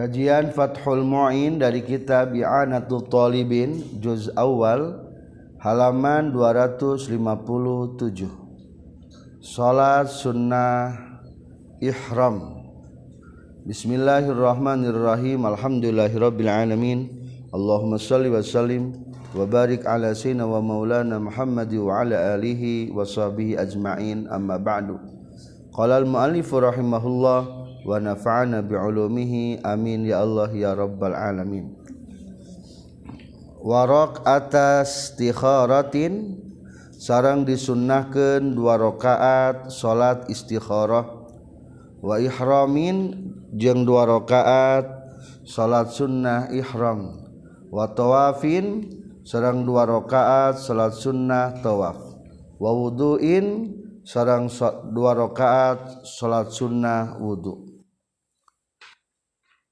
Kajian Fathul Mu'in dari kitab I'anatul Talibin juz awal halaman 257. Salat sunnah ihram. Bismillahirrahmanirrahim. Alhamdulillahirabbil alamin. Allahumma shalli wa sallim wa barik ala sayyidina wa maulana Muhammad wa ala alihi wa sahbihi ajma'in. Amma ba'du. Qala al-mu'allif rahimahullah wa nafa'ana bi'ulumihi. Amin ya Allah ya rabbal alamin. Warok atas tikharatin sarang disunnahkan dua rakaat salat istikharah. Wa ihramin jeung dua rakaat salat sunnah ihram. Wa tawafin sarang dua rakaat salat sunnah tawaf. Wa wuduin sarang dua rakaat salat sunnah wudu'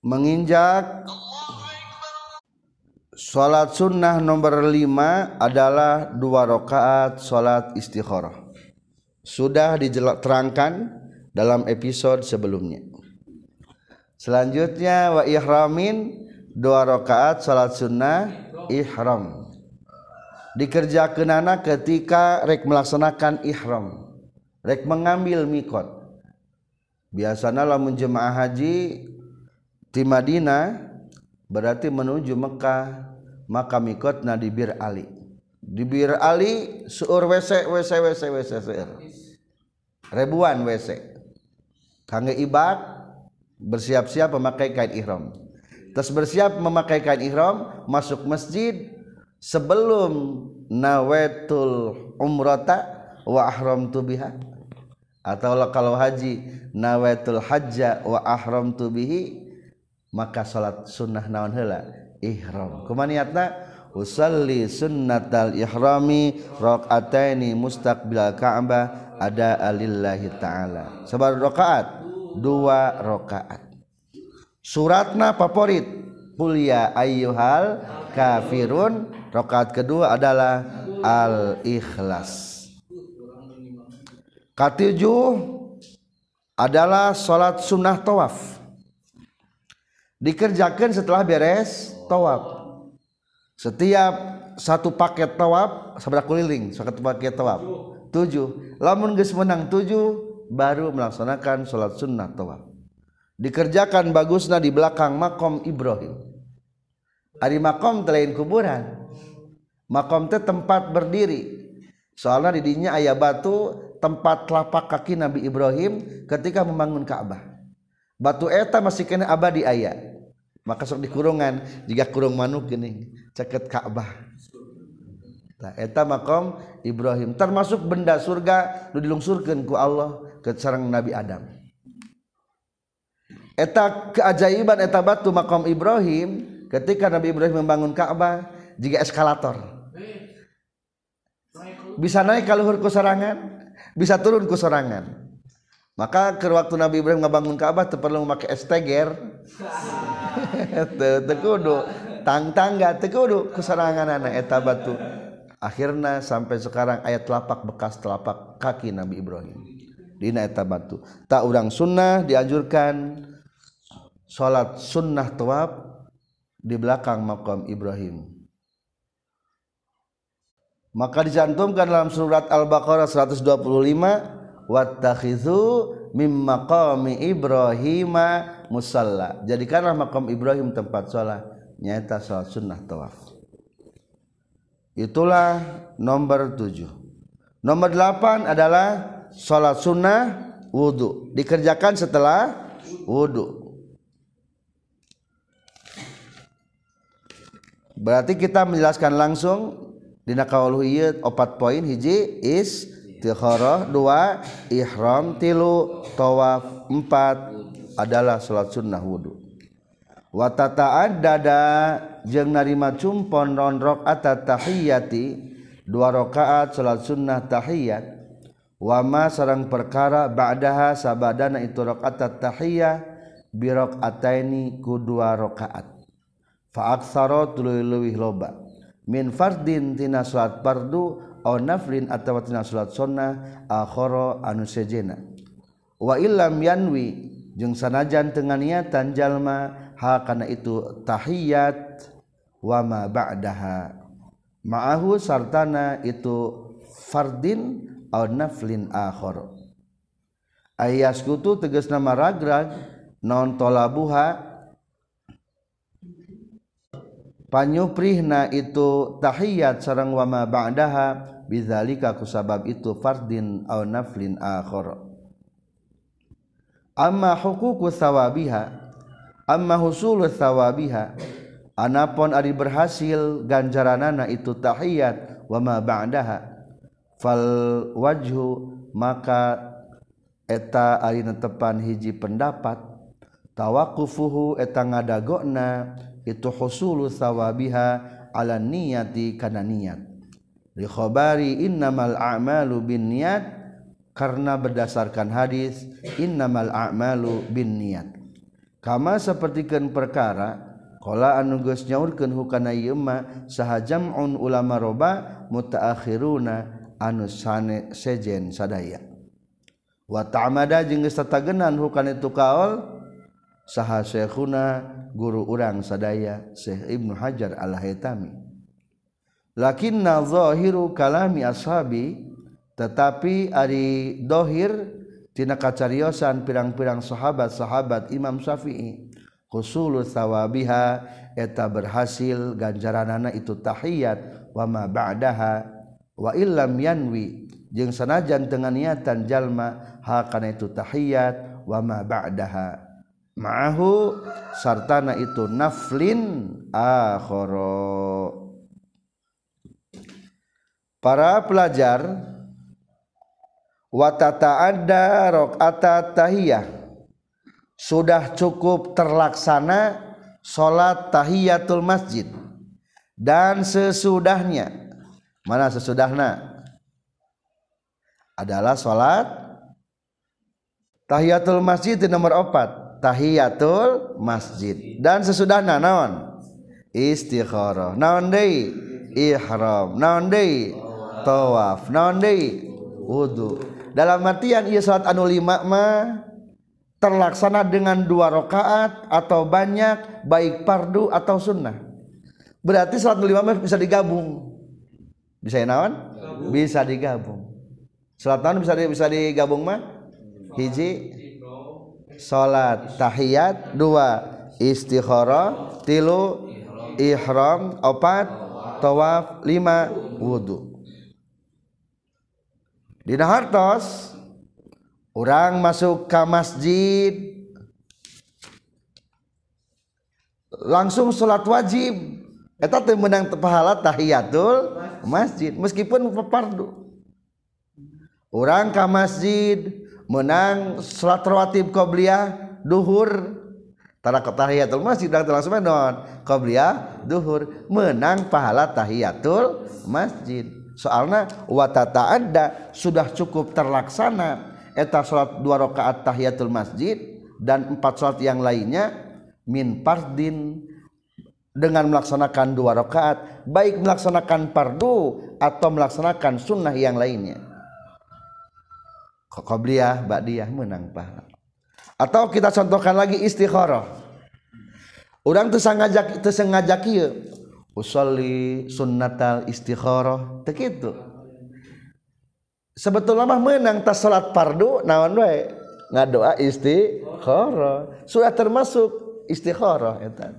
menginjak. Salat sunnah nomor 5 adalah dua rakaat salat istikharah. Sudah diterangkan dalam episode sebelumnya. Selanjutnya wa ihramin dua rakaat salat sunnah ihram. Dikerjakan anak ketika rek melaksanakan ihram. Rek mengambil mikot. Biasanya lamun jemaah haji di Madinah berarti menuju Mekah maka mikotna di Bir Ali. Di Bir Ali seur WC WC WC WC seur ribuan WC kangge ibad bersiap-siap memakai kain ihram. Terus bersiap memakai kain ihram masuk masjid sebelum nawetul umrata wa ahramtu biha. Atau kalau haji nawetul hajja wa ahramtu bihi maka salat sunnah naon heula? Ihram. Kumaha niatna? Usalli sunnatal ihrami rakaataini mustaqbil ka'bah ada alillahi taala. Sabar rakaat? Dua rakaat. Suratna favorit? Qul ya ayyuhal kafirun. Rakaat kedua adalah al ikhlas katujuh adalah salat sunnah tawaf dikerjakan setelah beres tawaf. Setiap satu paket tawaf sebelah keliling satu paket tawaf. Tujuh. Lamun geus menang tujuh baru melaksanakan sholat sunnah tawaf. Dikerjakan bagusnya di belakang makom Ibrahim. Ari makom telain kuburan. Makom teh tempat berdiri. Soalnya di dinya ayah batu tempat telapak kaki Nabi Ibrahim ketika membangun Ka'bah batu eta masih kena abadi ayat maka sok di kurungan jika kurung manuk gini ceket Ka'bah. Nah, eta makom Ibrahim termasuk benda surga nu dilungsurkeun ku Allah ke sarang Nabi Adam. Eta keajaiban eta batu makom Ibrahim ketika Nabi Ibrahim membangun Ka'bah jika eskalator. Bisa naik ke luhur ku sorangan bisa turun ku sorangan maka ke waktu Nabi Ibrahim ngebangun Ka'bah perlu memakai esteger tekudu. Tang tangga tekudu. Keserangan anak eta batu. Akhirnya sampai sekarang ayat telapak bekas telapak kaki Nabi Ibrahim. Dina eta batu. Tak urang sunnah dianjurkan sholat sunnah tawaf di belakang makam Ibrahim. Maka dicantumkan dalam surat Al-Baqarah 125 wattakhidhu mim maqami Ibrahim musalla. Jadikanlah makam Ibrahim tempat sholat. Nyata sholat sunnah tawaf. Itulah nomor tujuh. Nomor delapan adalah sholat sunnah wudhu dikerjakan setelah wudhu berarti kita menjelaskan langsung di nakawalhuiyat opat poin hiji is tikharah dua ihram tilu tawaf empat adalah salat sunnah wudhu watata dada jeng narima cumpon non rakaat tahiyati dua rakaat salat sunnah tahiyat. Wama sarang perkara ba'daha sabadana itu rakaat tahiyah bi rakaataini ku dua rakaat. Fa aktsara tuluy loba. Min fardin tina salat fardu nafrin atawa tina salat sunnah akhara anu sejena. Wa illam yanwi jeung sanajan teu niatan jalma ha kana itu tahiyat wa ma ba'daha. Ma'ahu sartana itu fardin aw naflin akhara. Ayas kutu tegas nama ragrag non tolabuha? Panyuprihna itu tahiyat sarang wama ba'daha. Ba'daha bidzalika kusabab itu fardin aw naflin akhar. Amma huququ thawabiha amma husulu thawabiha anapun ari berhasil ganjaranana itu tahiyat wa ma ba'daha fal wajhu maka eta ari netepan hiji pendapat tawaqufuhu eta ngadagona itu husulu thawabiha ala niyati kana niat likhobari innamal a'malu bin niat karena berdasarkan hadis innamal a'malu bin niat kama sapertikeun perkara qala anu geus nyaurkeun hukana ieu mah sahajam'un ulama roba mutaakhiruna anu sane sejen sadaya. Wa ta'mada jeung geus tatagenan hukana itu kaol saha syekhuna guru urang sadaya Syekh Ibnu Hajar Al-Haytami. lakin nazohiru kalami ashabi tetapi ari dohir tina kacariyosan pirang-pirang sahabat-sahabat Imam Syafi'i. Husulu sawabiha eta berhasil ganjaranana itu tahiyat wa ma ba'daha wa illam yanwi. Jeung sanajan dengan niatan jalma hakana itu tahiyat wa ma ba'daha. Ma'ahu sartana itu naflin akhara. Para pelajar watata ada rakaat tahiyah. Sudah cukup terlaksana salat tahiyatul masjid. Dan sesudahnya. Mana sesudahnya? Adalah salat tahiyatul masjid nomor 4 tahiyatul masjid. Dan sesudahnya naon? Istikharah. Naon deui ihram. Naon deui tawaf. Naon deui wudu. Dalam artian ia salat anu lima mah terlaksana dengan dua rakaat atau banyak baik fardu atau sunnah. Berarti salat lima mah bisa digabung. Bisa naon? Bisa digabung. Salat naon bisa bisa digabung mah? Hiji. Salat tahiyat dua. Istikharah tilu. Ihram opat. Tawaf lima. Wudu Dina hartos orang masuk ke masjid. Langsung sholat wajib. Eta menang pahala tahiyatul masjid meskipun fardu orang ke masjid menang sholat rawatib qabliyah duhur. Tara tahiyatul masjid dan langsung non qabliyah duhur. Menang pahala tahiyatul masjid soalnya watata ada sudah cukup terlaksana. Eta salat dua rakaat tahiyatul masjid dan empat salat yang lainnya min fardin dengan melaksanakan dua rakaat. Baik melaksanakan fardu atau melaksanakan sunnah yang lainnya. Qobliyah ba'diyah menang pahala atau kita contohkan lagi istikharah orang tuh ngajak ieu usolli sunnatal istikharah. Teu kitu sebetulnya mah menang tas salat fardu naon wae? Ngadoa istikharah. Sudah termasuk istikharah eta.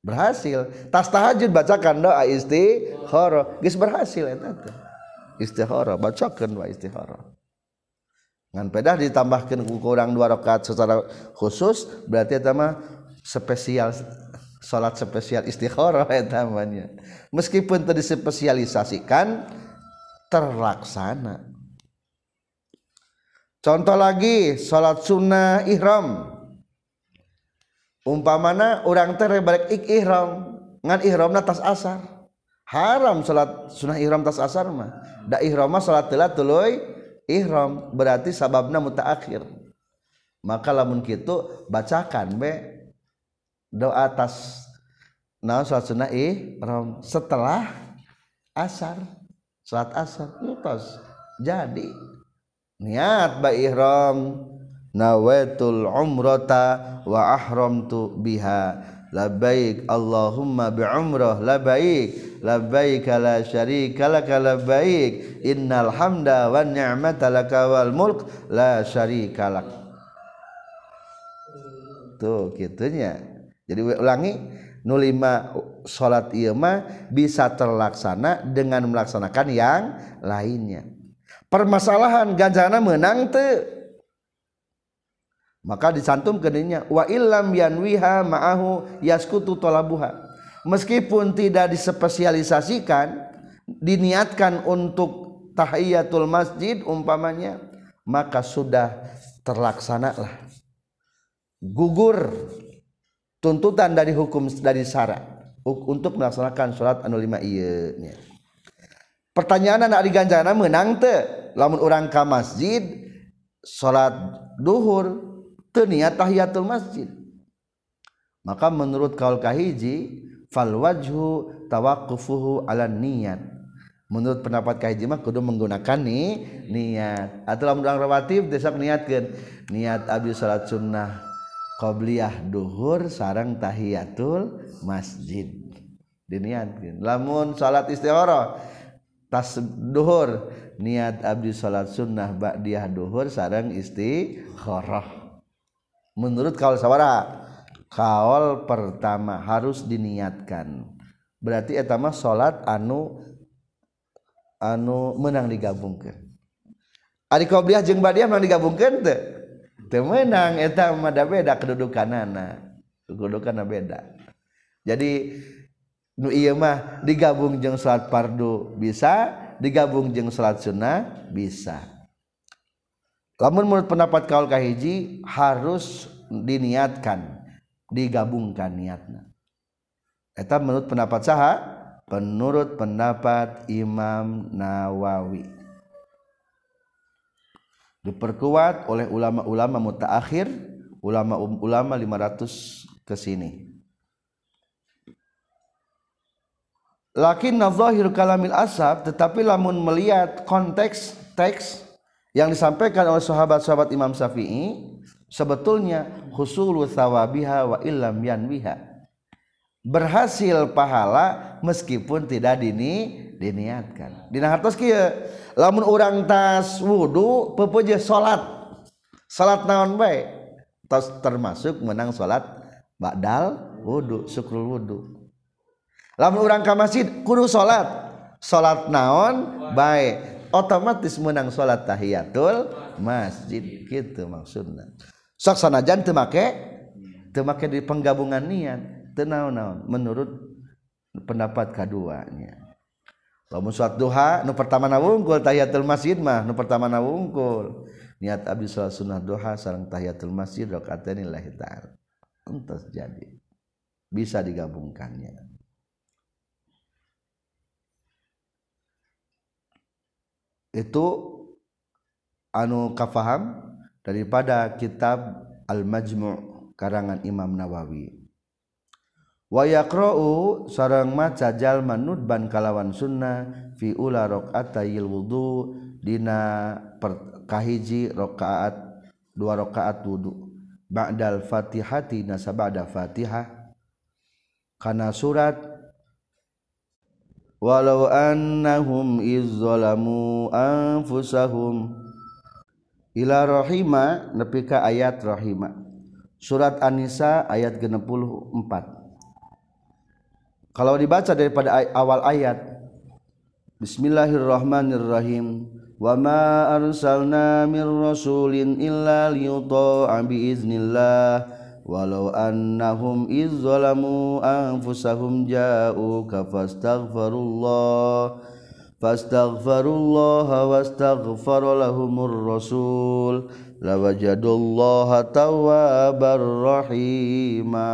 Berhasil. Tas tahajud bacakan doa istikharah. Geus berhasil eta. Istikharah. Bacakeun wa istikharah. Ngan pedah ditambahkan kurang dua rakaat secara khusus berarti eta mah spesial salat spesial istikharah eta namanya. Meskipun tadi spesialisasikan terlaksana. Contoh lagi salat sunnah ihram. Umpamana orang teh balik ik ihram ngan ihram tas asar. Haram salat sunnah ihram tas asar mah. Da ihram mah salat telat tuluy ihram berarti sababna mutaakhir. Maka lamun kitu bacakan be doa atas nah salat sunnah? Ihram setelah asar. Salat asar. Lutos jadi. Niat ba ihram nawetul umrota wa ahram tu biha. Labaik Allahumma bi umrah labaik labaik la syarika lak labaik innal hamda wan ni'mata lak wal mulk. La syarika lak. Tuh gitunya jadi ulangi nulima salat ieu mah bisa terlaksana dengan melaksanakan yang lainnya. Permasalahan ganjana menang teu. Maka disantum kedenya wa illam yanwiha ma'ahu yaskutu talabuha. Meskipun tidak dispesialisasikan diniatkan untuk tahiyatul masjid umpamanya maka sudah terlaksana lah gugur tuntutan dari hukum dari syarat untuk melaksanakan sholat anu lima iya pertanyaan anak diganjana menang te? Lamun orang ke masjid sholat duhur niat tahiyatul masjid. Maka menurut kaul kahiji fal wajhu tawaqqufuhu ala niat. Menurut pendapat kahiji mah kudu menggunakan nih niat. Atau lamun urang rawatib desak niatkeun niat abdi salat sunnah qabliyah duhur sarang tahiyatul masjid. Diniatkeun lamun salat istikharah tas duhur. Niat abdi salat sunnah ba'diyah duhur sarang istikharah menurut kaul sawara kaul pertama harus diniatkan. Berarti etama salat anu anu menang digabungkan Ari qobliyah jeung badiah menang digabungkan teu teu menang eta mah da beda kedudukanana. Kedudukanna beda. Jadi nu ieu mah digabung jeung salat fardu bisa digabung jeung salat sunnah bisa. Lamun menurut pendapat kaul kahiji harus diniatkan digabungkan niatna. Eta menurut pendapat saha? Menurut pendapat Imam Nawawi diperkuat oleh ulama-ulama mutaakhir ulama-ulama 500 ke sini. Lakin zahir kalamil asab tetapi lamun melihat konteks teks yang disampaikan oleh sahabat-sahabat Imam Syafi'i sebetulnya husulu thawabiha wa illam yanwiha. Berhasil pahala meskipun tidak dini diniatkan. Dina hartos kieu lamun urang tas wudu pepeje salat. Salat naon bae? Tos termasuk menang salat ba'dal wudu syukrul wudu. Lamun urang ka masjid kudu salat. Salat naon bae? Otomatis menang salat tahiyatul masjid gitu maksudnya sok sanajan teu make teu di penggabungan niat teu naon-naon menurut pendapat keduanya lamun salat duha nu pertama nawungkul tahiyatul masjid mah nu pertama nawungkul. Niat abdi salat sunnah duha sareng tahiyatul masjid rakaataini lillahi ta'ala. Entos jadi. Bisa digabungkannya. Itu anu kafaham daripada kitab Al-Majmu' karangan Imam Nawawi wa yaqra'u sareng maca jalma nudban kalawan sunnah fi ula rakaatayil wudu dina kahiji rakaat dua rakaat wudu. Ba'dal fatihati nasabada fatihah. Kana surat walau annahum izzalamu anfusahum. Ila rahima nepi ka ayat rahima surat An-Nisa ayat 64 kalau dibaca daripada awal ayat Bismillahirrahmanirrahim. Wa ma arsalna mir rasulin illa liyuta'a bi iznillah walau annahum izzalamu anfusahum ja'uka fastaghfirullah. Fastaghfirullah wastaghfara lahumur rasul. Lawajadullaha tawwabar rahima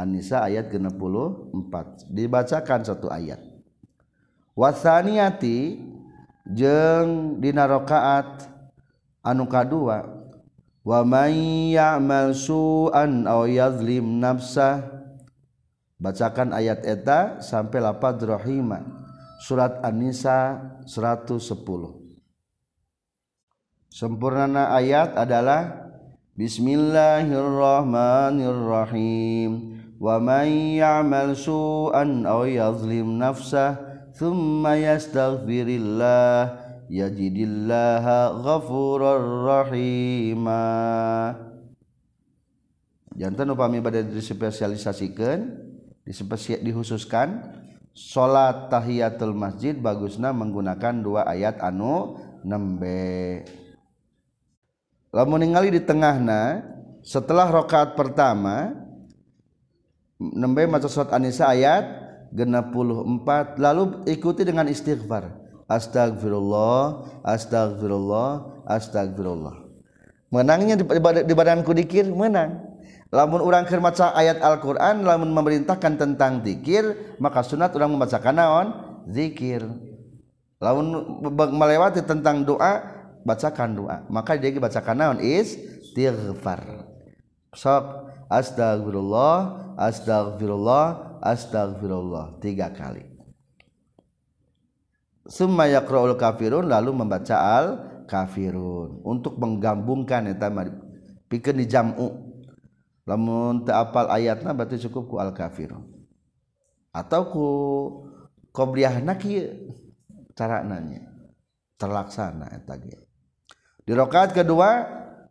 An-Nisa ayat ke-64. Dibacakan satu ayat. Wasaniyati jeung dina rakaat anu kadua. Wa may ya'mal su'an aw yazlim nafsah bacakan ayat eta sampai lapad rahima. Surat An-Nisa 110 sempurnana ayat adalah Bismillahirrahmanirrahim wa may ya'mal su'an aw yazlim nafsah thumma yastaghfirillah yajidillaha ghafurar rahima. Jantan upami pada dispesialisasikan dihususkan salat tahiyatul masjid bagusna menggunakan dua ayat anu nembe. Lamun ningali di tengahna setelah rakaat pertama nembe maca surat An-Nisa ayat 64 lalu ikuti dengan istighfar. Astagfirullah astagfirullah astagfirullah menangnya di, di badanku dikir menang. Lamun orang keur maca ayat Al-Qur'an lamun memerintahkan tentang zikir maka sunat orang membacakan naon? Zikir. Lamun melewati tentang doa bacakan doa. Maka dia bacakan naon? Istighfar. Sok. Astagfirullah astagfirullah astagfirullah tiga kali. Summa yaqra'ul kafirun lalu membaca al kafirun untuk menggabungkan eta pikeun di jam'u. Lamun teu apal ayatna berarti cukup ku al kafirun atau ku qobliyahna kieu cara nanya terlaksana eta ge di rakaat kedua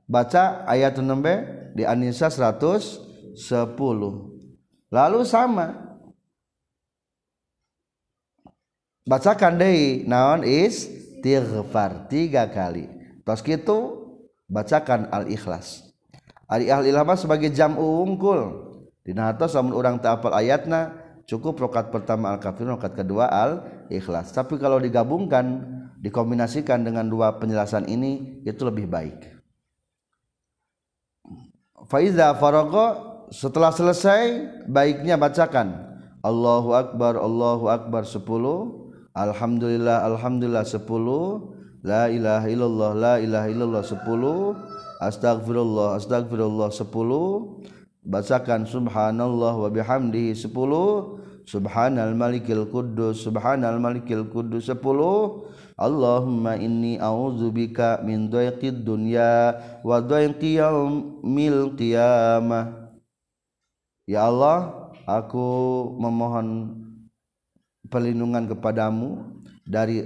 baca ayat nembe di An-Nisa 110 lalu sama. Bacakan deui naon? Istighfar tiga kali. Tos kitu bacakan al-ikhlas. Ari ahli ilmu sebagai jam'u unggul dina atos lamun urang teu apal ayatna cukup rakaat pertama al-kafirun rakaat kedua al-ikhlas. Tapi kalau digabungkan dikombinasikan dengan dua penjelasan ini itu lebih baik. Faiza farogo setelah selesai baiknya bacakan. Allahu Akbar Allahu Akbar 10 Alhamdulillah Alhamdulillah 10 La ilaha illallah La ilaha illallah 10 Astagfirullah Astagfirullah 10 Bacakan Subhanallah wa bihamdihi 10 Subhanal malikil kudus Subhanal malikil kudus 10 Allahumma inni a'udzubika min dhaiqid dunya wa dhaiqi yaumil qiyamah. Ya Allah aku memohon perlindungan kepadamu dari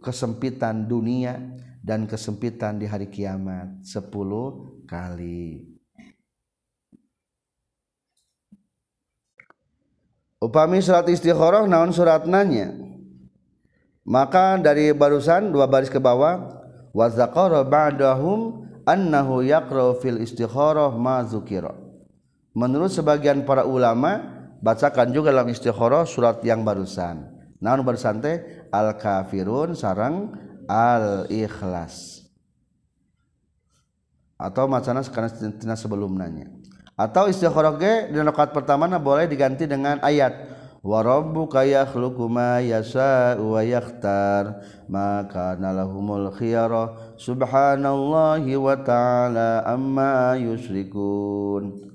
kesempitan dunia dan kesempitan di hari kiamat. 10 kali. Upami surat istikharah naon surat nanya maka dari barusan dua baris ke bawah wa zaqara ba'dahum annahu yaqra fil istikharah ma zukira. Menurut sebagian para ulama bacakan juga dalam istikharah surat yang barusan. Naon barusan teh al kafirun sarang al ikhlas. Atau macana sekarang sebelum nanya atau istikharah ge di rakaat pertama boleh diganti dengan ayat warabbuka yakhluqu ma yasha'u wa yakhtar. Ma kana lahumul khiyara. Subhanallahi wa ta'ala amma yusyrikun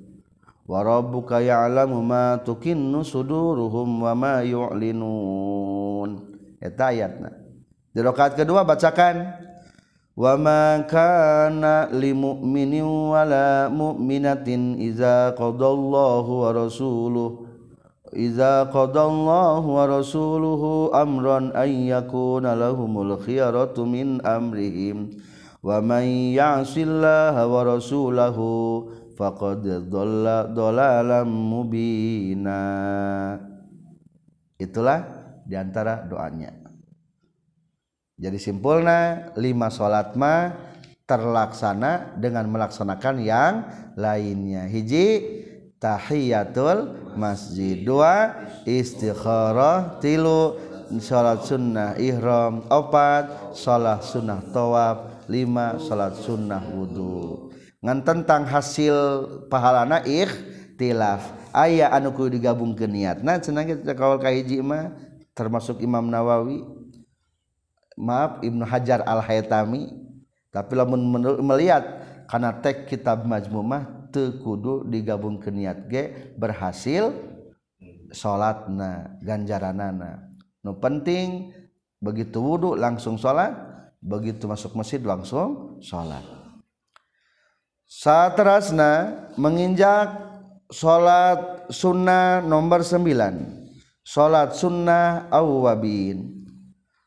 warabbuka ya'lamu ma tukinnu suduruhum wa ma yu'linun. Eta ayatna di rakaat kedua bacakan. Wa ma kana limu'minin wala mu'minatin idza qadallahu wa rasuluhu Iza qadallahu wa rasuluhu amran ay yakuna lahumul khiyaratu min amrihim. Wa man ya'sillaha wa rasulahu faqad dhalla dhalalan itulah di antara doanya. Jadi simpulnya lima salat mah terlaksana dengan melaksanakan yang lainnya. Hiji tahiyatul masjid dua istikharah tilu. Salat sunnah ihram opat. Salat sunnah tawaf lima. Salat sunnah wudhu ngan tentang hasil pahalana ikhtilaf. Ayah anu kudu digabung ke niat nah cenah kita kawal kahiji mah termasuk Imam Nawawi. Maaf Ibnu Hajar Al Haytami tapi lamun melihat karena tek kitab majmu mah kudu digabung ke niat ge berhasil salatna ganjaranana. Nu penting begitu wudhu langsung salat begitu masuk masjid langsung salat satrasna menginjak salat sunnah nomor 9 salat sunnah awwabin.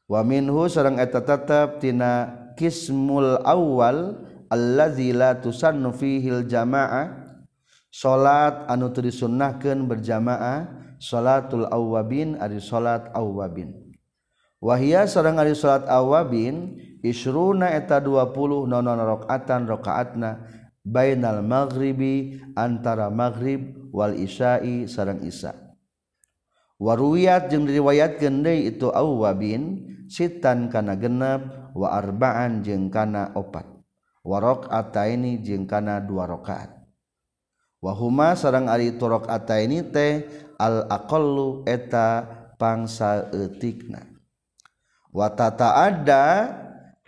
Wa minhu sareng eta tetep tina kismul awal allazila tusannu fihil jamaah salat anu teu disunnahkeun berjamaah salatul awwabin ari salat awwabin. Wahia sareng ari salat awwabin isruna eta 20 nonon rakaatan rakaatna bainal maghribi antara maghrib wal isya'i sareng isya. Waruyat jeung diriwayatkeun deui itu awwabin sitan kana genep wa arba'an jeung kana opat. warok ataini jeung kana dua rakaat wahuma sarang ari itu rakaataini teh al aqallu eta pangsa etikna wa ada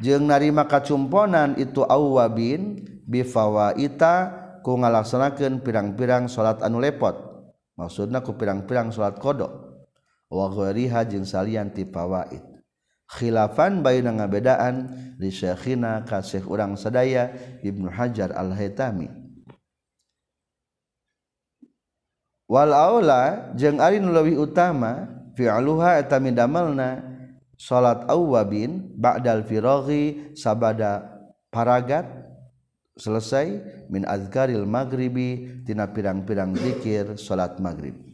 jeung narima kacumponan itu awabin bifawaita ku ngalaksanakeun pirang-pirang salat anu lepot. Maksudna ku pirang-pirang salat qada wa ghairiha jeung salian ti fawaid. khilafan bayi na ngabedaan di Syekhina ka Syekh urang sadaya Ibnu Hajar Al-Haitami wal aula jeung ari nu leuwih utama fi'luha eta midamelna salat awabin ba'dal firaghi sabada paragat selesai min azkaril maghribi tina pirang-pirang zikir salat maghrib.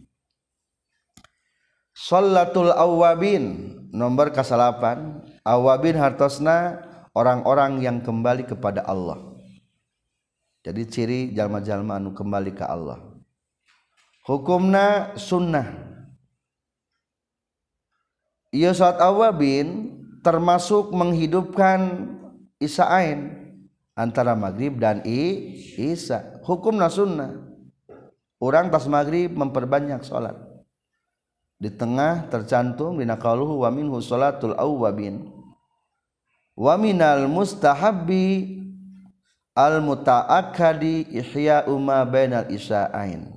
Salatul awwabin nomor kasalapan awabin hartosna orang-orang yang kembali kepada Allah. Jadi ciri jalma-jalma anu kembali ke Allah. Hukumna sunnah. Ia saat awabin termasuk menghidupkan isa'ain antara maghrib dan i, isya hukumna sunnah. Orang pas maghrib memperbanyak sholat di tengah tercantum dina qauluhu wa minhu salatul awwabin. Wa minal mustahabbi al mutaakkadi ihya ma bainal isya'ain.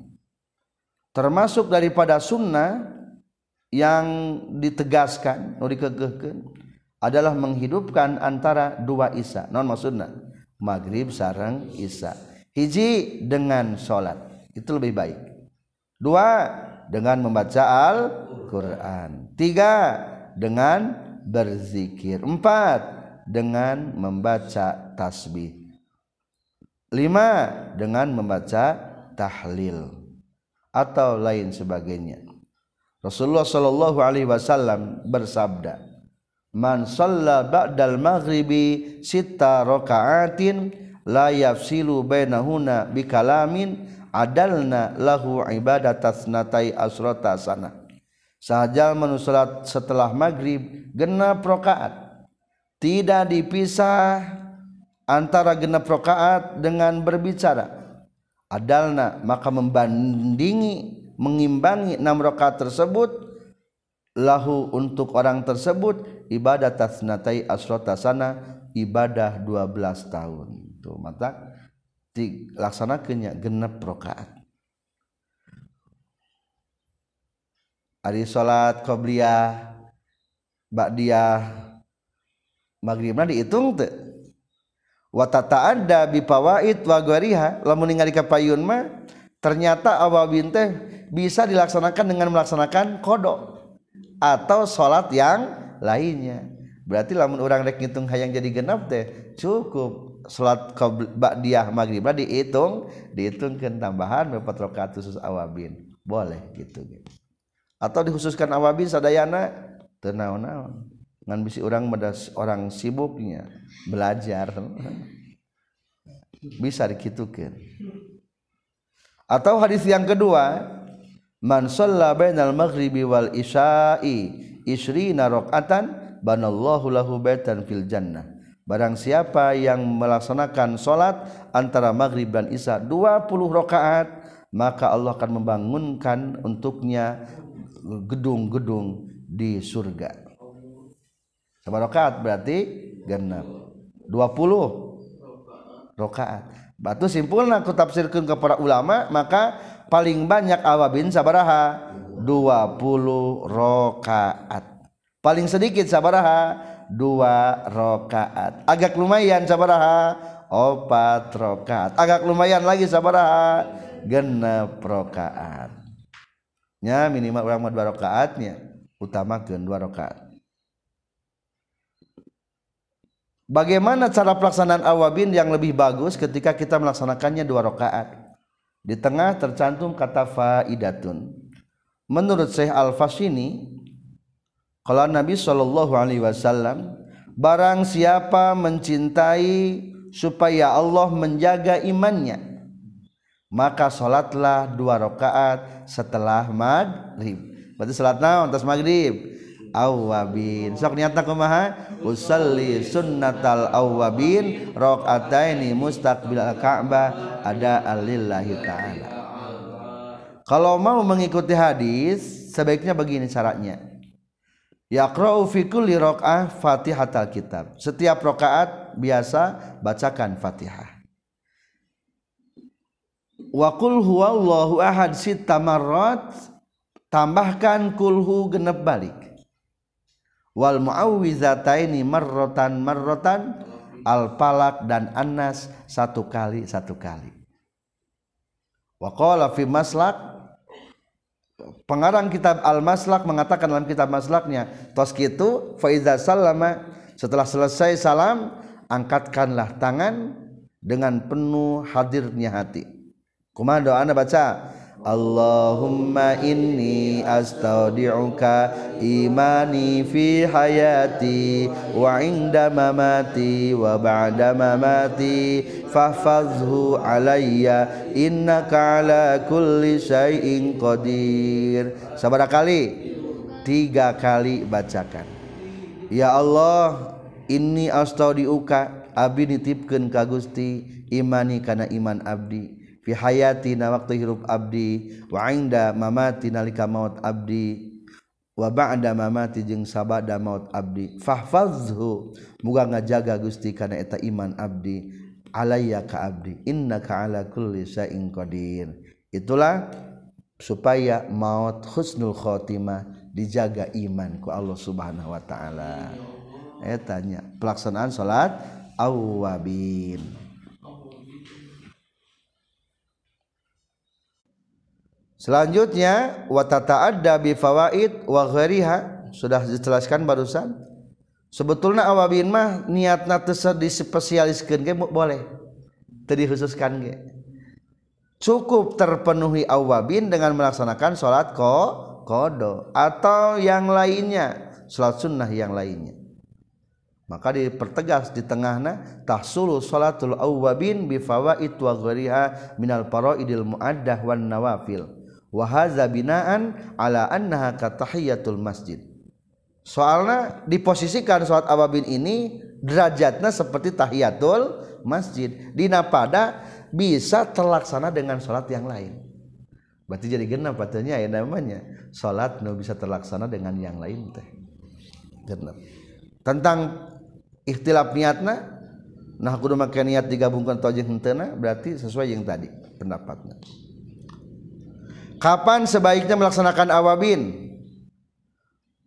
Termasuk daripada sunnah yang ditegaskan atau dikegehkeun adalah menghidupkan antara dua isya. Non maksudna maghrib sarang isya. Hiji dengan sholat. Itu lebih baik. Dua dengan membaca Al-Quran. Tiga dengan berzikir. Empat dengan membaca tasbih. Lima dengan membaca tahlil atau lain sebagainya. Rasulullah Shallallahu Alaihi Wasallam bersabda man shalla ba'dal maghribi sita raka'atin la yafsilu bainahuna bikalamin adalna lahu ibadatasnatai asrota sana. Sahajal menusulat setelah maghrib genap rokaat. Tidak dipisah antara genap rokaat dengan berbicara. Adalna maka membandingi mengimbangi enam rokaat tersebut. Lahu untuk orang tersebut ibadah tasnatai asrota sana ibadah 12 tahun. Tuh mata dilaksanakannya genep rakaat. Hari salat qobliyah ba'diyah maghribna dihitung teu wa ada bi fawaid wa ghariha lamun ningali kapayun mah ternyata awabin teh bisa dilaksanakan dengan melaksanakan kodok atau salat yang lainnya. Berarti lamun orang rek ngitung hayang jadi genap teh cukup salat ba'diyah maghrib dihitung dihitungkan tambahan berapa rakaat khusus awabin. Boleh gitu, gitu. atau dikhususkan awabin sadayana tenau-naun ngan bisi orang medas orang sibuknya belajar bisa dikitukan atau hadis yang kedua man shalla bainal maghribi wal isya'i isrina rakaatan banallahu lahu baitan fil jannah Barang siapa yang melaksanakan sholat antara maghrib dan isya 20 rakaat maka Allah akan membangunkan untuknya gedung-gedung di surga. Sama rakaat berarti genap. 20 rakaat. Batu simpulna aku tafsirkan ke para ulama maka paling banyak awabin sabaraha 20 rakaat. Paling sedikit sabaraha dua rakaat. Agak lumayan sabaraha opat rakaat. Agak lumayan lagi sabaraha genep rakaat. Nya minimal urang mah dua rakaatnya. Utamakeun dua rakaat. Bagaimana cara pelaksanaan awabin yang lebih bagus ketika kita melaksanakannya dua rakaat? Di tengah tercantum kata faidatun. Menurut Syekh Al-Fasini, kalau Nabi Shallallahu alaihi wasallam barang siapa mencintai supaya Allah menjaga imannya maka salatlah dua rakaat setelah maghrib. Berarti salat naon atas maghrib? awabin sok niatna kumaha usalli sunnatal awabin rakaataini mustaqbil ka'bah ada alillahi taala kalau mau mengikuti hadis sebaiknya begini caranya yaqra'u fi kulli rakaah fatihatal kitab. Setiap rakaat biasa bacakan fatihah. Wa qul huwallahu ahad sita marrat tambahkan kulhu genep balik. Wal muawwizataini marratan marratan al palak dan anas satu kali satu kali. Wa qala fi maslak pengarang kitab al maslak mengatakan dalam kitab maslaknya tos kitu fa iza sallama setelah selesai salam angkatkanlah tangan dengan penuh hadirnya hati. Kumaha anda baca Allahumma inni astaudi'uka imani fi hayati wa inda mamati wa ba'da mamati fahfazhu alayya innaka ala kulli syai'in qadir. Sabara kali tiga kali bacakan. Ya Allah inni astaudi'uka abdi nitipkeun ka Gusti imani kana iman abdi fi hayati na waktu hirup abdi wa inda mamati nalika maut abdi wa ba'da mamati jeung sabada maut abdi. Fahfazhu muga ngajaga Gusti kana eta iman abdi. Alayya ka abdi innaka ala kulli syai'in qadir. Itulah supaya maut husnul khotimah dijaga iman ku Allah Subhanahu wa taala. Etanya pelaksanaan salat awabin Selanjutnya watata ada bi fawaid wa ghairiha sudah dijelaskan barusan. Sebetulnya awabin mah niatna teu dispesialiskeun ge boleh. Teu dikhususkan ge. Cukup terpenuhi awabin dengan melaksanakan salat ko kodo atau yang lainnya, salat sunnah yang lainnya. Maka dipertegas di tengahna tahsulu salatul awabin bi fawaid wa ghairiha minal faraidil muaddah wan nawafil wahaza binaan ala annaha katahiyatul masjid. Soalnya diposisikan sholat awabin ini derajatnya seperti tahiyatul masjid. Dina pada bisa terlaksana dengan sholat yang lain. Berarti jadi genap patenya ya namanya. Sholat nu bisa terlaksana dengan yang lain teh. Genap. Tentang ikhtilaf niatna nah kudu make niat digabungkan tojeng hentena berarti sesuai yang tadi pendapatnya Kapan sebaiknya melaksanakan awabin?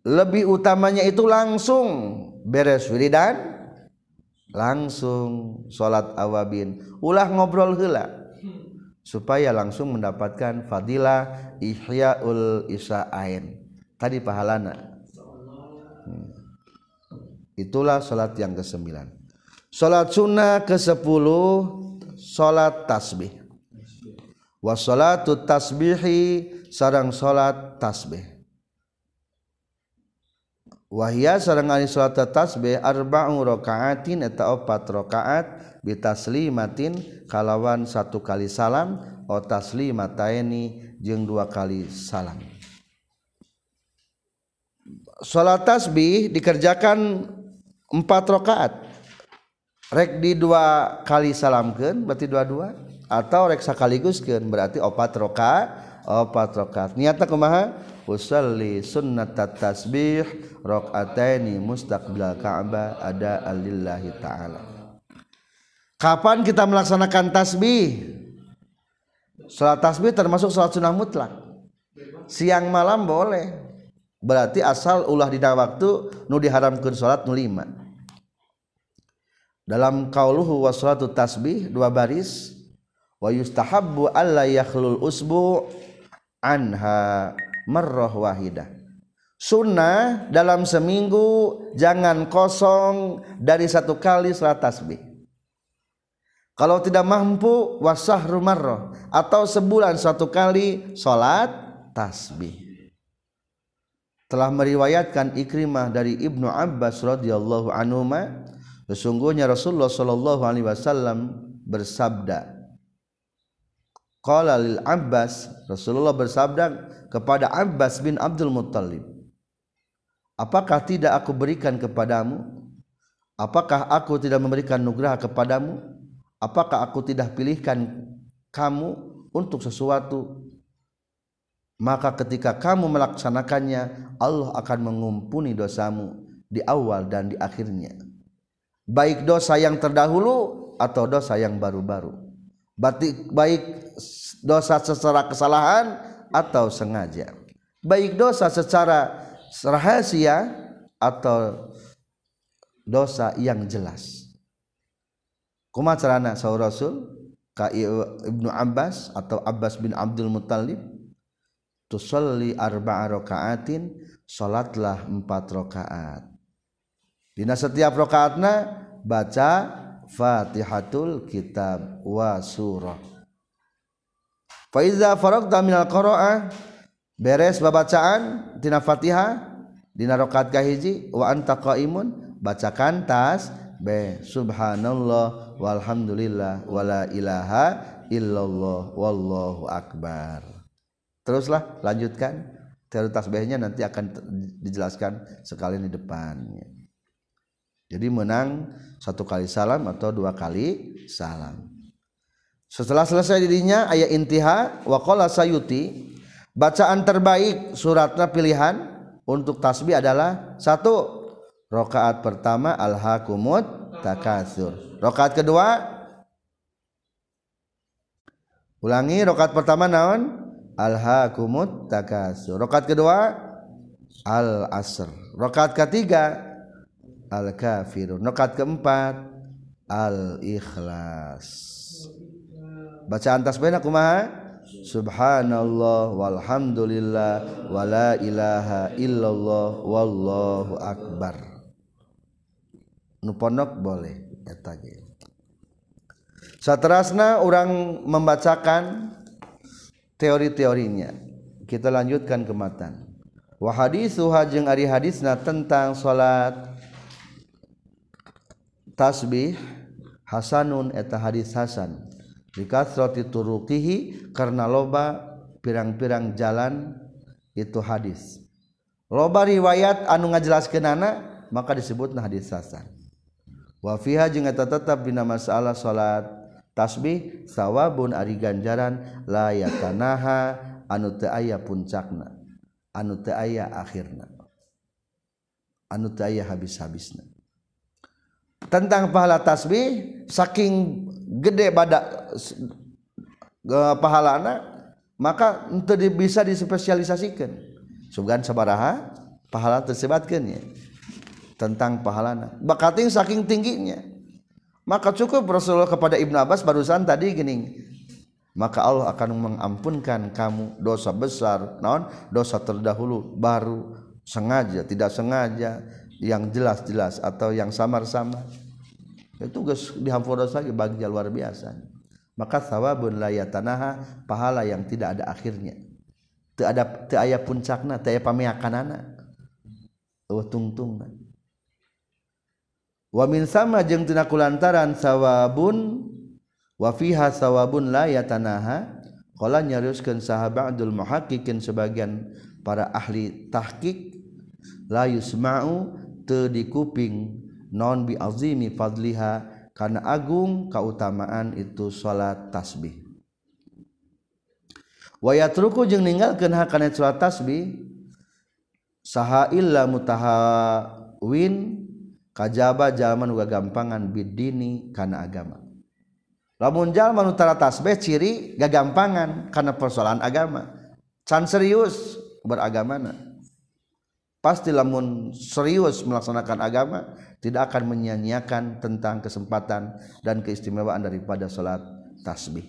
Lebih utamanya itu langsung beres wiridan, langsung sholat awabin. Ulah ngobrol hela supaya langsung mendapatkan fadilah ihyaul isa'ain. Tadi pahalana. Hmm. Itulah sholat yang ke-9. Sholat sunnah ke-10 sholat tasbih wassalatu tasbihi sarang salat tasbih. Wahia sarang ari salat tasbih arba'u rakaatin eta opat rakaat bitaslimatin kalawan satu kali salam o taslimataini jeung dua kali salam. Salat tasbih dikerjakan empat rakaat. Rek di dua kali salamkeun berarti dua-dua atau reksa sekaligus kan berarti opat roka opat rokat niatnya kumaha? Usalli sunnat tasbih rakaataini mustaqbil ka'bah ada alillahi taala. Kapan kita melaksanakan tasbih? Salat tasbih termasuk salat sunnah mutlak. Siang malam boleh. Berarti asal ulah di waktu nu diharamkan salat nu lima. Dalam kauluhu wassalatu tasbih dua baris wa yustahabbu alla yakhlul usbu anha marrah wahidah sunnah dalam seminggu jangan kosong dari satu kali salat tasbih. Kalau tidak mampu wasah marrah atau sebulan satu kali salat tasbih. Telah meriwayatkan Ikrimah dari Ibnu Abbas radhiyallahu anhu sesungguhnya Rasulullah sallallahu alaihi wasallam bersabda Qala lil Abbas Rasulullah bersabda kepada Abbas bin Abdul Muttalib Apakah tidak aku berikan kepadamu? Apakah aku tidak memberikan nugraha kepadamu? Apakah aku tidak pilihkan kamu untuk sesuatu? Maka ketika kamu melaksanakannya Allah akan mengumpuni dosamu di awal dan di akhirnya. Baik dosa yang terdahulu atau dosa yang baru-baru baik baik dosa secara kesalahan atau sengaja. Baik dosa secara rahasia atau dosa yang jelas. Kumaha carana saur Rasul ka Ibnu Abbas atau Abbas bin Abdul Muttalib tusalli arba'a rakaatin salatlah empat rakaat. Dina setiap rakaatna baca Fatihatul kitab wa surah. Fa iza faragta minal qiraah beres babacaan tina Fatihah dina rakaat kahiji wa anta qaimun bacakan tas be subhanallah walhamdulillah wala ilaha illallah wallahu akbar. Teruslah lanjutkan. Teori tasbihnya nanti akan dijelaskan sekali di depannya jadi menang satu kali salam atau dua kali salam. Setelah selesai dirinya ayat intiha waqala sayuti bacaan terbaik suratnya pilihan untuk tasbih adalah satu rokaat pertama al-hakumut takasur rokaat kedua ulangi rokaat pertama naon? Alhaakumut takasur rakaat kedua al asr rakaat ketiga al kafirun rakaat keempat al ikhlas bacaan tasbihna kumaha? Subhanallah walhamdulillah wala ilaha illallah wallahu akbar. Nu pondok boleh eta Saterasna orang membacakan teori-teorinya. Kita lanjutkan ke matan wa hadithuha jeung ari hadisna tentang salat tasbih Hasanun eta hadis Hasan. Dikasroti turukihi karena loba pirang-pirang jalan itu hadis. Loba riwayat anu ngajelaskeunana maka disebut hadis Hasan. Wa fiha jeung eta tetep dina masalah salat tasbih sawabun ari ganjaran layakanaha anu teu aya puncakna anu teu aya akhirna anu teu aya habis-habisna. Tentang pahala tasbih saking gede badak pahalana maka untuk bisa dispesialisasikan. Sugan sabaraha pahala tersebatkan ya. Tentang pahalana bakating saking tingginya. Maka cukup Rasulullah kepada Ibnu Abbas barusan tadi gini. Maka Allah akan mengampunkan kamu dosa besar non dosa terdahulu baru sengaja tidak sengaja yang jelas-jelas atau yang samar-samar. Itu guys dihampura lagi bagi luar biasa. Maka sawabun layatanaha pahala yang tidak ada akhirnya. Tidak ada tidak ayah puncakna tidak ayah anak oh tungtung. Wamin sama jeng tina kulantaran sawabun wafiha sawabun la yatanaha qala nyariuskeun sahabatul muhaqqiqin sebagian para ahli tahqiq la yusma'u teu dikuping non bi azimi fadliha karena agung keutamaan itu salat tasbih. Wa yatruku jeung ninggalkeun hakana salat tasbih saha illa mutahawin kajaba jalman uga gampangan bidini karena agama. Lamun jalman utara tasbih ciri gagampangan karena persoalan agama. Can serius beragamana pasti lamun serius melaksanakan agama tidak akan menyanyiakan tentang kesempatan dan keistimewaan daripada salat tasbih.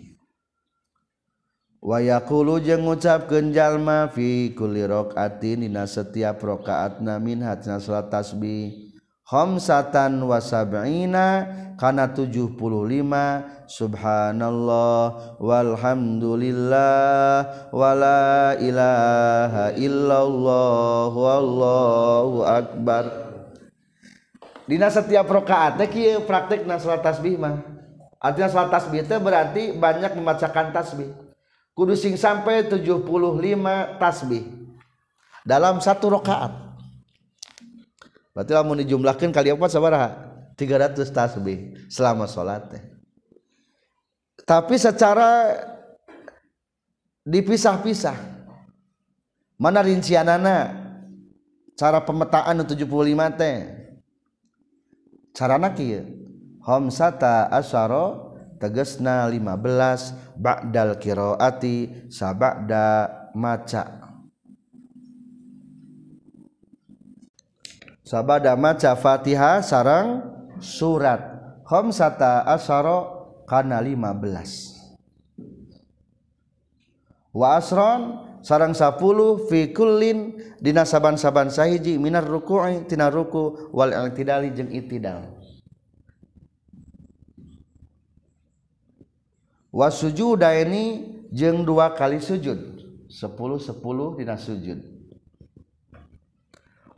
Wayakulu jeung ngucapkeun jalma fi kulli raqatin dina setiap rakaatna min hatna salat tasbih khamsatan wa sab'ina kana 75 subhanallah walhamdulillah wala ilaha illallah wallahu akbar. Dina setiap rakaat teh kieu praktekna salat tasbih mah. Artinya salat tasbih teh berarti banyak membacakan tasbih. Kudu sing sampai 75 tasbih. Dalam satu rakaat berarti lamun dijumlahkan kali empat sabaraha? 300 tasbih selama sholat tapi secara dipisah-pisah mana rincianana? Cara pemetaan 75 teh. Carana kieu? Homsata asyara tegesna 15 ba'dal qiraati sabada maca. Sabada maca Fatihah sarang surat. Khamsata asyara kana 15 wa asron sarang 10 fi kullin dina saban-saban sahiji minar ruku'i tina ruku wal i'tidali jeung itidal. Wa sujuda ini jeung dua kali sujud. 10 10 dina sujud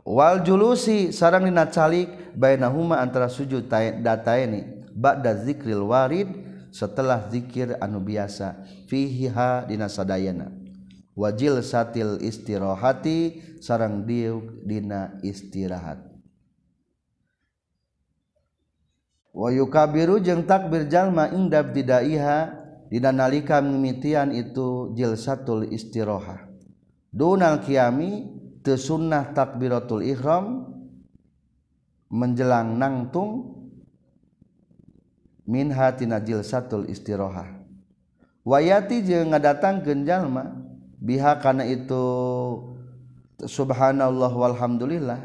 wal julusi sarang dina calik bainahuma antara sujud data ini ba'da zikril warid setelah zikir anu biasa fihiha dina sadayana. Wajil satil istirahati sarang diuk dina istirahat. Wa yukabiru jeung takbir jalma indab didaiha dina nalika mimitian itu jilsatul istirahah. Dunal kiami sunnah takbiratul ihram menjelang nangtung min hatina jilsatul istirohah wayati jeung ngadatang genjalma biha kana itu subhanallah walhamdulillah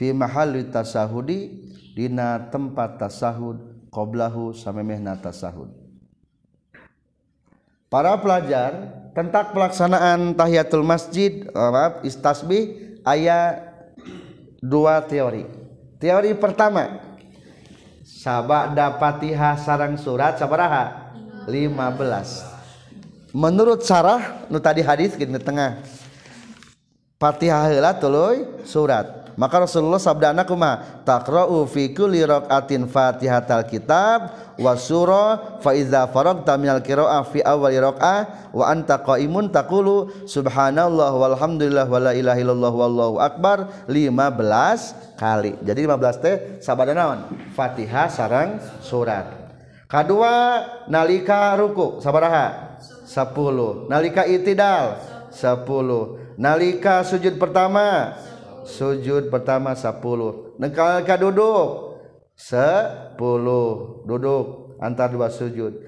fi mahalli tasahudi dina tempat tasahud qoblahu samemehna tasahud. Para pelajar Tentak pelaksanaan tahiyatul masjid, eh, maaf, istasbih aya dua teori. Teori pertama, sabak dapatiha sarang surat sabaraha 15. Menurut sarah nu tadi hadis di tengah. Fatihah heula tuluy surat. Maka Rasulullah sabda anak kuma taqra'u fi kulli raqatin fatihatal kitab wa surah fa iza faragta minal qira'ah fi awwali raq'ah wa anta qa'imun taqulu subhanallah walhamdulillah wala ilaha illallah wallahu akbar. 15 kali. Jadi 15 teh sabada naon? Fatihah sarang surat. Kedua nalika ruku sabaraha? 10 nalika itidal? 10 nalika sujud pertama sujud pertama 10 nengkal ka duduk. 10 duduk. Antar dua sujud.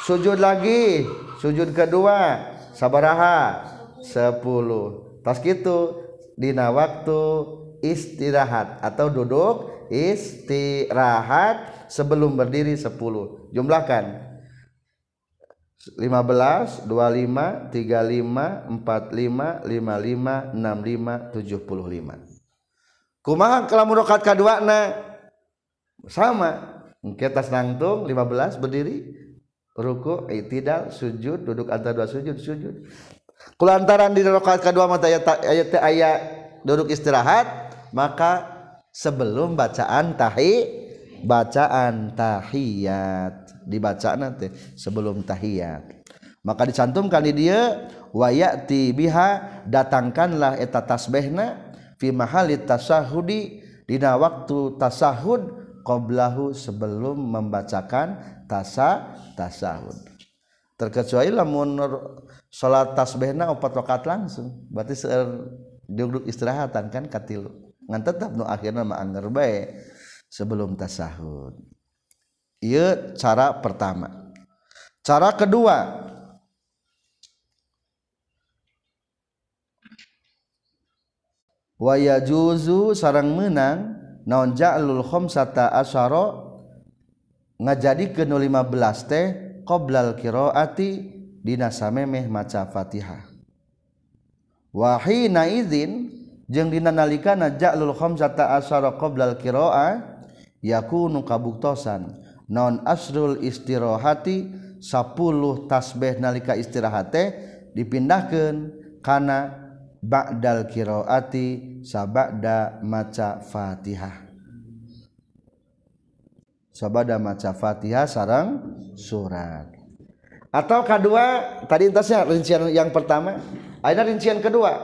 Sujud lagi. Sujud kedua. Sabaraha. 10 tas gitu. Dina waktu istirahat. Atau duduk istirahat sebelum berdiri 10 jumlahkan. 15 25 35 45 55 65 75 kumaha kelamun rakaat kaduana sama. Kita nangtung 15 berdiri. Ruku itidal sujud duduk antara dua sujud sujud. Kulantaran di rakaat kedua mata ayat ayat ayat duduk istirahat maka sebelum bacaan tahi bacaan tahiyat dibaca nanti sebelum tahiyat. Maka dicantumkan di dia wayati biha datangkanlah eta tasbihna fi mahali tasahudi dina waktu tasahud qoblahu sebelum membacakan tasa tasahud. Terkecuali lamun salat tasbihna opat rakaat langsung berarti seueur duduk istirahatan kan katilu. Ngan tetap nu akhirna mah bae sebelum tasahud. Ia cara pertama. Cara kedua, waya juzu sarang menang naon ja'lul khamsata asyara ke 15 teh qoblal qiraati dina samemeh maca Fatihah. Wahina izin jeung dina nalikana ja'lul khamsata asyara qoblal qiraah yakunu kabuktosan non asrul istirohati 10 tasbih nalika istirahate dipindahkan karena ba'dal kiroati sabada maca fatihah. Sabada maca fatihah sarang surat. Atau kedua tadi intasnya rincian yang pertama. Ada rincian kedua?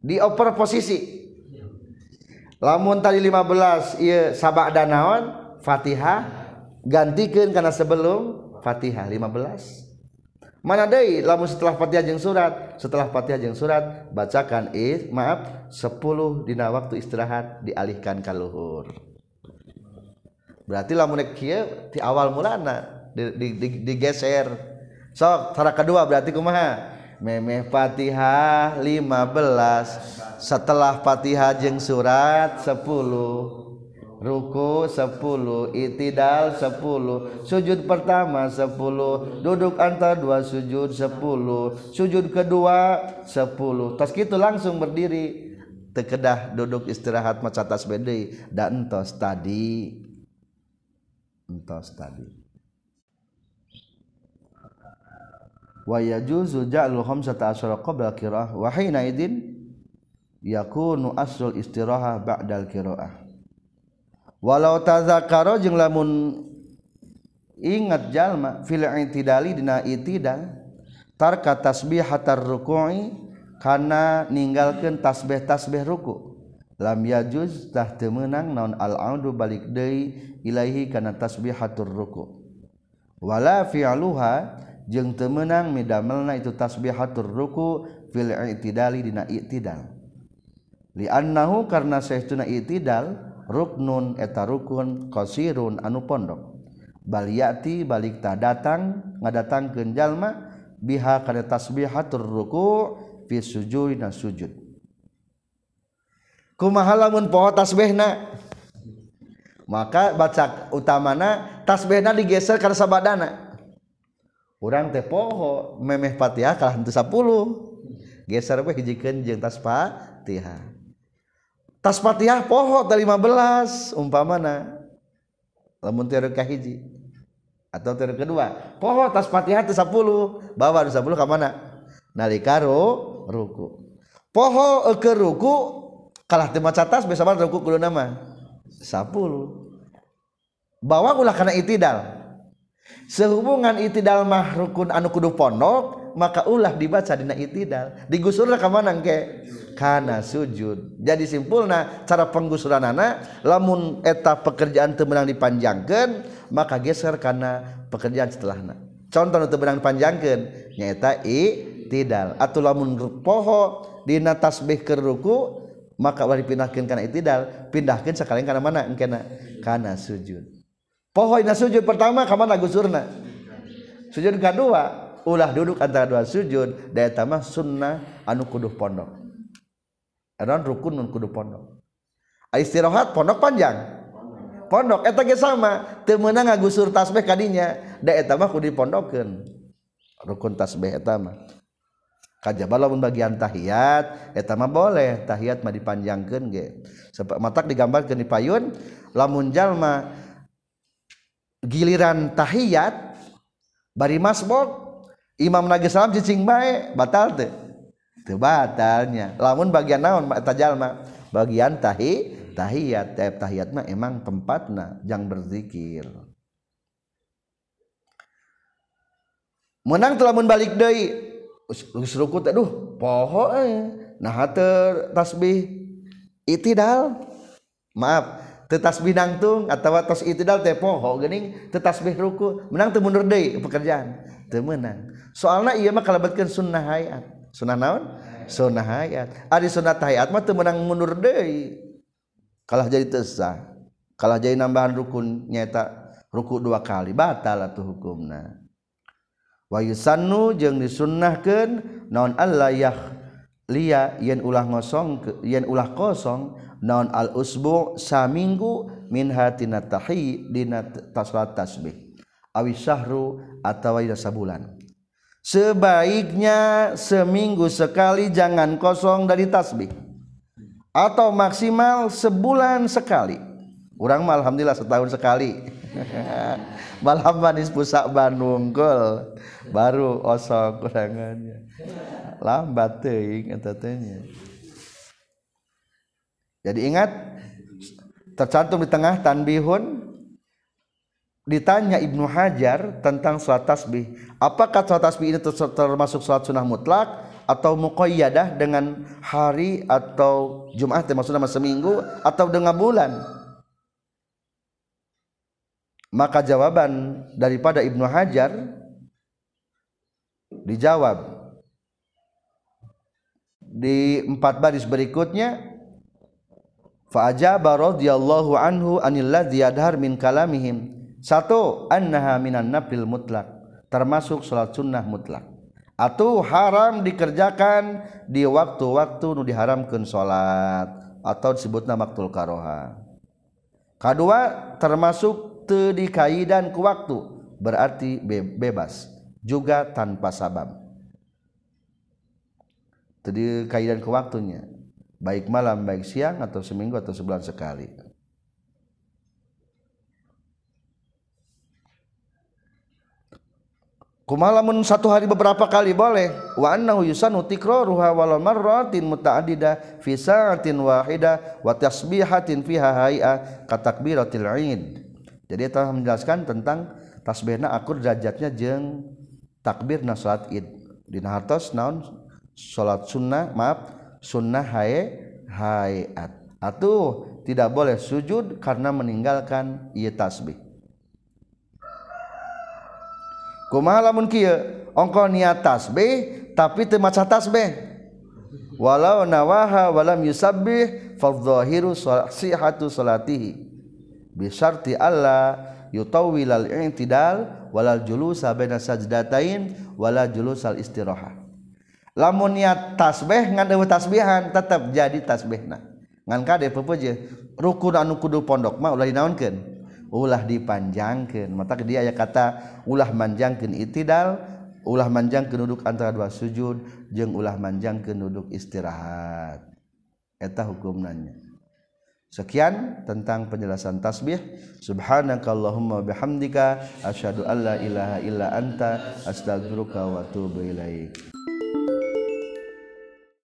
Dioper posisi. Lamun tadi 15 iya sabada naon? Fatihah. Gantikan karena sebelum Fatihah 15 mana deui lamun setelah Fatihah jeung surat. Setelah Fatihah jeung surat bacakan eh maaf 10 dina waktu istirahat dialihkan ka luhur. Berarti lamun kieu di awal mulana digeser. Sok cara kedua berarti kumaha? Memeh Fatihah 15 setelah Fatihah jeung surat 10 ruku 10 itidal 10 sujud pertama 10 duduk antar dua sujud 10 sujud kedua 10 tas gitu langsung berdiri. Tekedah duduk istirahat maca tasbih dan entos tadi. Entos tadi. Wa yajuzu ja'lu khamsata asyara qabla qira'ah wa hina idin yakunu aslul istirahah ba'dal qira'ah walau tazakaro jeung lamun ingat jalma fil intidali dina itidal tarka tasbih hatar ruku'i kana ninggalkeun tasbih tasbih ruku. Lam yajuz tah teu meunang naon al audu balik deui ilaihi kana tasbihatur ruku. Wala fi'luha jeung teu meunang midamelna itu tasbihatur ruku fil i'tidali dina i'tidal. Li'annahu karna saestuna i'tidal ruknun eta rukun qasirun anu pondok. Baliyati balik ta datang ngadatangkeun jalma biha kana tasbihatur ruku fi sujudna sujud. Kumaha lamun poho tasbihna? Maka baca utamana tasbihna digeser karena sabadana. Urang teh poho memeh Fatihah kalah henteu 10 geser we hijikeun jeung tasbihah tas Fatihah poho dari 15 umpamana. Lamun tiru kahiji atau tiru kedua poho tas Fatihah itu 10 bawa di 10 ke mana? Nalika ruku. Poho ke ruku kalah teu maca tas biasa mah ruku kudu nama. 10 bawa ulah kana itidal. Sehubungan itidal mah rukun anu kudu pondok maka ulah dibaca dina itidal. Digusur ka mana engke karena sujud. Jadi simpul Nah cara penggusuran anak lamun eta pekerjaan temenang dipanjangkan maka geser karena pekerjaan setelahnya contoh untuk benang panjangkan nyata i tidak atau lamun poho di tasbih keruku maka wali pindahkan karena itidal. Pindahkan sekalian karena mana? Engkena karena sujud. Poho ina sujud pertama kamana gusurna? Sujud kedua ulah duduk antara dua sujud daya tamah sunnah anu kuduh pondok non rukun nun kudu pondok. Istirahat pondok panjang. Pondok eta ge sama. Teu meunang ngagusur tasbih kadinya. Da eta mah kudu dipondokeun. Rukun tasbih eta mah. Kajaba lamun bagian tahiyat eta mah boleh. Tahiyat mah dipanjangkeun ge. Sebab matak digambarkeun di payun lamun jalma giliran tahiyat bari masbok imam nage salam cicing bae batal teh. Batalnya. Lamun bagian naon tajallma bagian tahi tahiyat. Tiap tahiyat mah emang tempatna jang berzikir. Menang telah balik deui. Geus ruku teh duh poho eh. Nah tasbih itidal. Maaf teu tasbih nangtung atawa tos itidal teh poho geuning teu tasbih ruku. Menang teu mundur deui pekerjaan teu menang. Soalna ieu mah kalebetkeun sunnah hayat sunnah naon? Sunnah hayat. Ari sunnah hayat mah teu menang mundur deui. Kalah jadi tesah kalah jadi nambahan rukun nyata. Ruku dua kali batal atuh hukumna. Wa yusannu jeung disunnahkeun naon Allah yah liya yen ulah ngosong ke, yen ulah kosong naon al usbu saminggu min hatina tahi dina tasbih. Awi syahru atawa dina sabulan. Sebaiknya seminggu sekali jangan kosong dari tasbih. Atau maksimal sebulan sekali. Orang mah alhamdulillah setahun sekali. Malam manis pusak Bandung gol baru osok kurangannya. Lambat teuing eta jadi ingat tercantum di tengah tanbihun ditanya Ibnu Hajar tentang salat tasbih. Apakah salat tasbih ini termasuk salat sunnah mutlak atau muqayyadah dengan hari atau Jumat maksudnya seminggu atau dengan bulan? Maka jawaban daripada Ibnu Hajar dijawab di empat baris berikutnya fa ajaba radhiyallahu anhu anil ladzi yadhar min kalamihim satu annaha minan nafil mutlak termasuk salat sunnah mutlak. Atau haram dikerjakan di waktu-waktu nu diharamkan salat atau disebutna maktul karoha. Kedua termasuk teu kaidan ku waktu berarti bebas juga tanpa sabab. Jadi kaidan ke waktunya baik malam baik siang atau seminggu atau sebulan sekali Kumalamun satu hari beberapa kali boleh. Wa annahu yusanu tikraruha walau marratin muta'addida fi sa'atin wahida wa tasbihatin fiha hay'a ka takbiratil 'id. Jadi telah menjelaskan tentang tasbihna akur derajatnya jeung takbirna salat Id. Dina hartos naon salat sunnah maaf sunnah hae hayat atau tidak boleh sujud karena meninggalkan ieu tasbih kuma lamun kieu? Ongko niat tasbih tapi teu maca tasbih. Walau nawaha walam yusabbih fadhahiru sihhatu salatihi. Bi syarti alla yutawwil al i'tidal wala julusa baina sajdatain wala julusal istirahah. Lamun niat tasbih ngan eueuh tasbihan tetap jadi tasbihna. Ngan kade pepeuje rukun anu kudu pondok mah ulah dinaonkeun ulah dipanjangkan mata dia ya kata ulah manjangkan itidal ulah manjang keduduk antara dua sujud jeung ulah manjang keduduk istirahat. Eta hukum nanya sekian tentang penjelasan tasbih. Subhanakallahumma bihamdika asyhadu alla ilaha illa anta astaghfiruka wa atubu ilaik.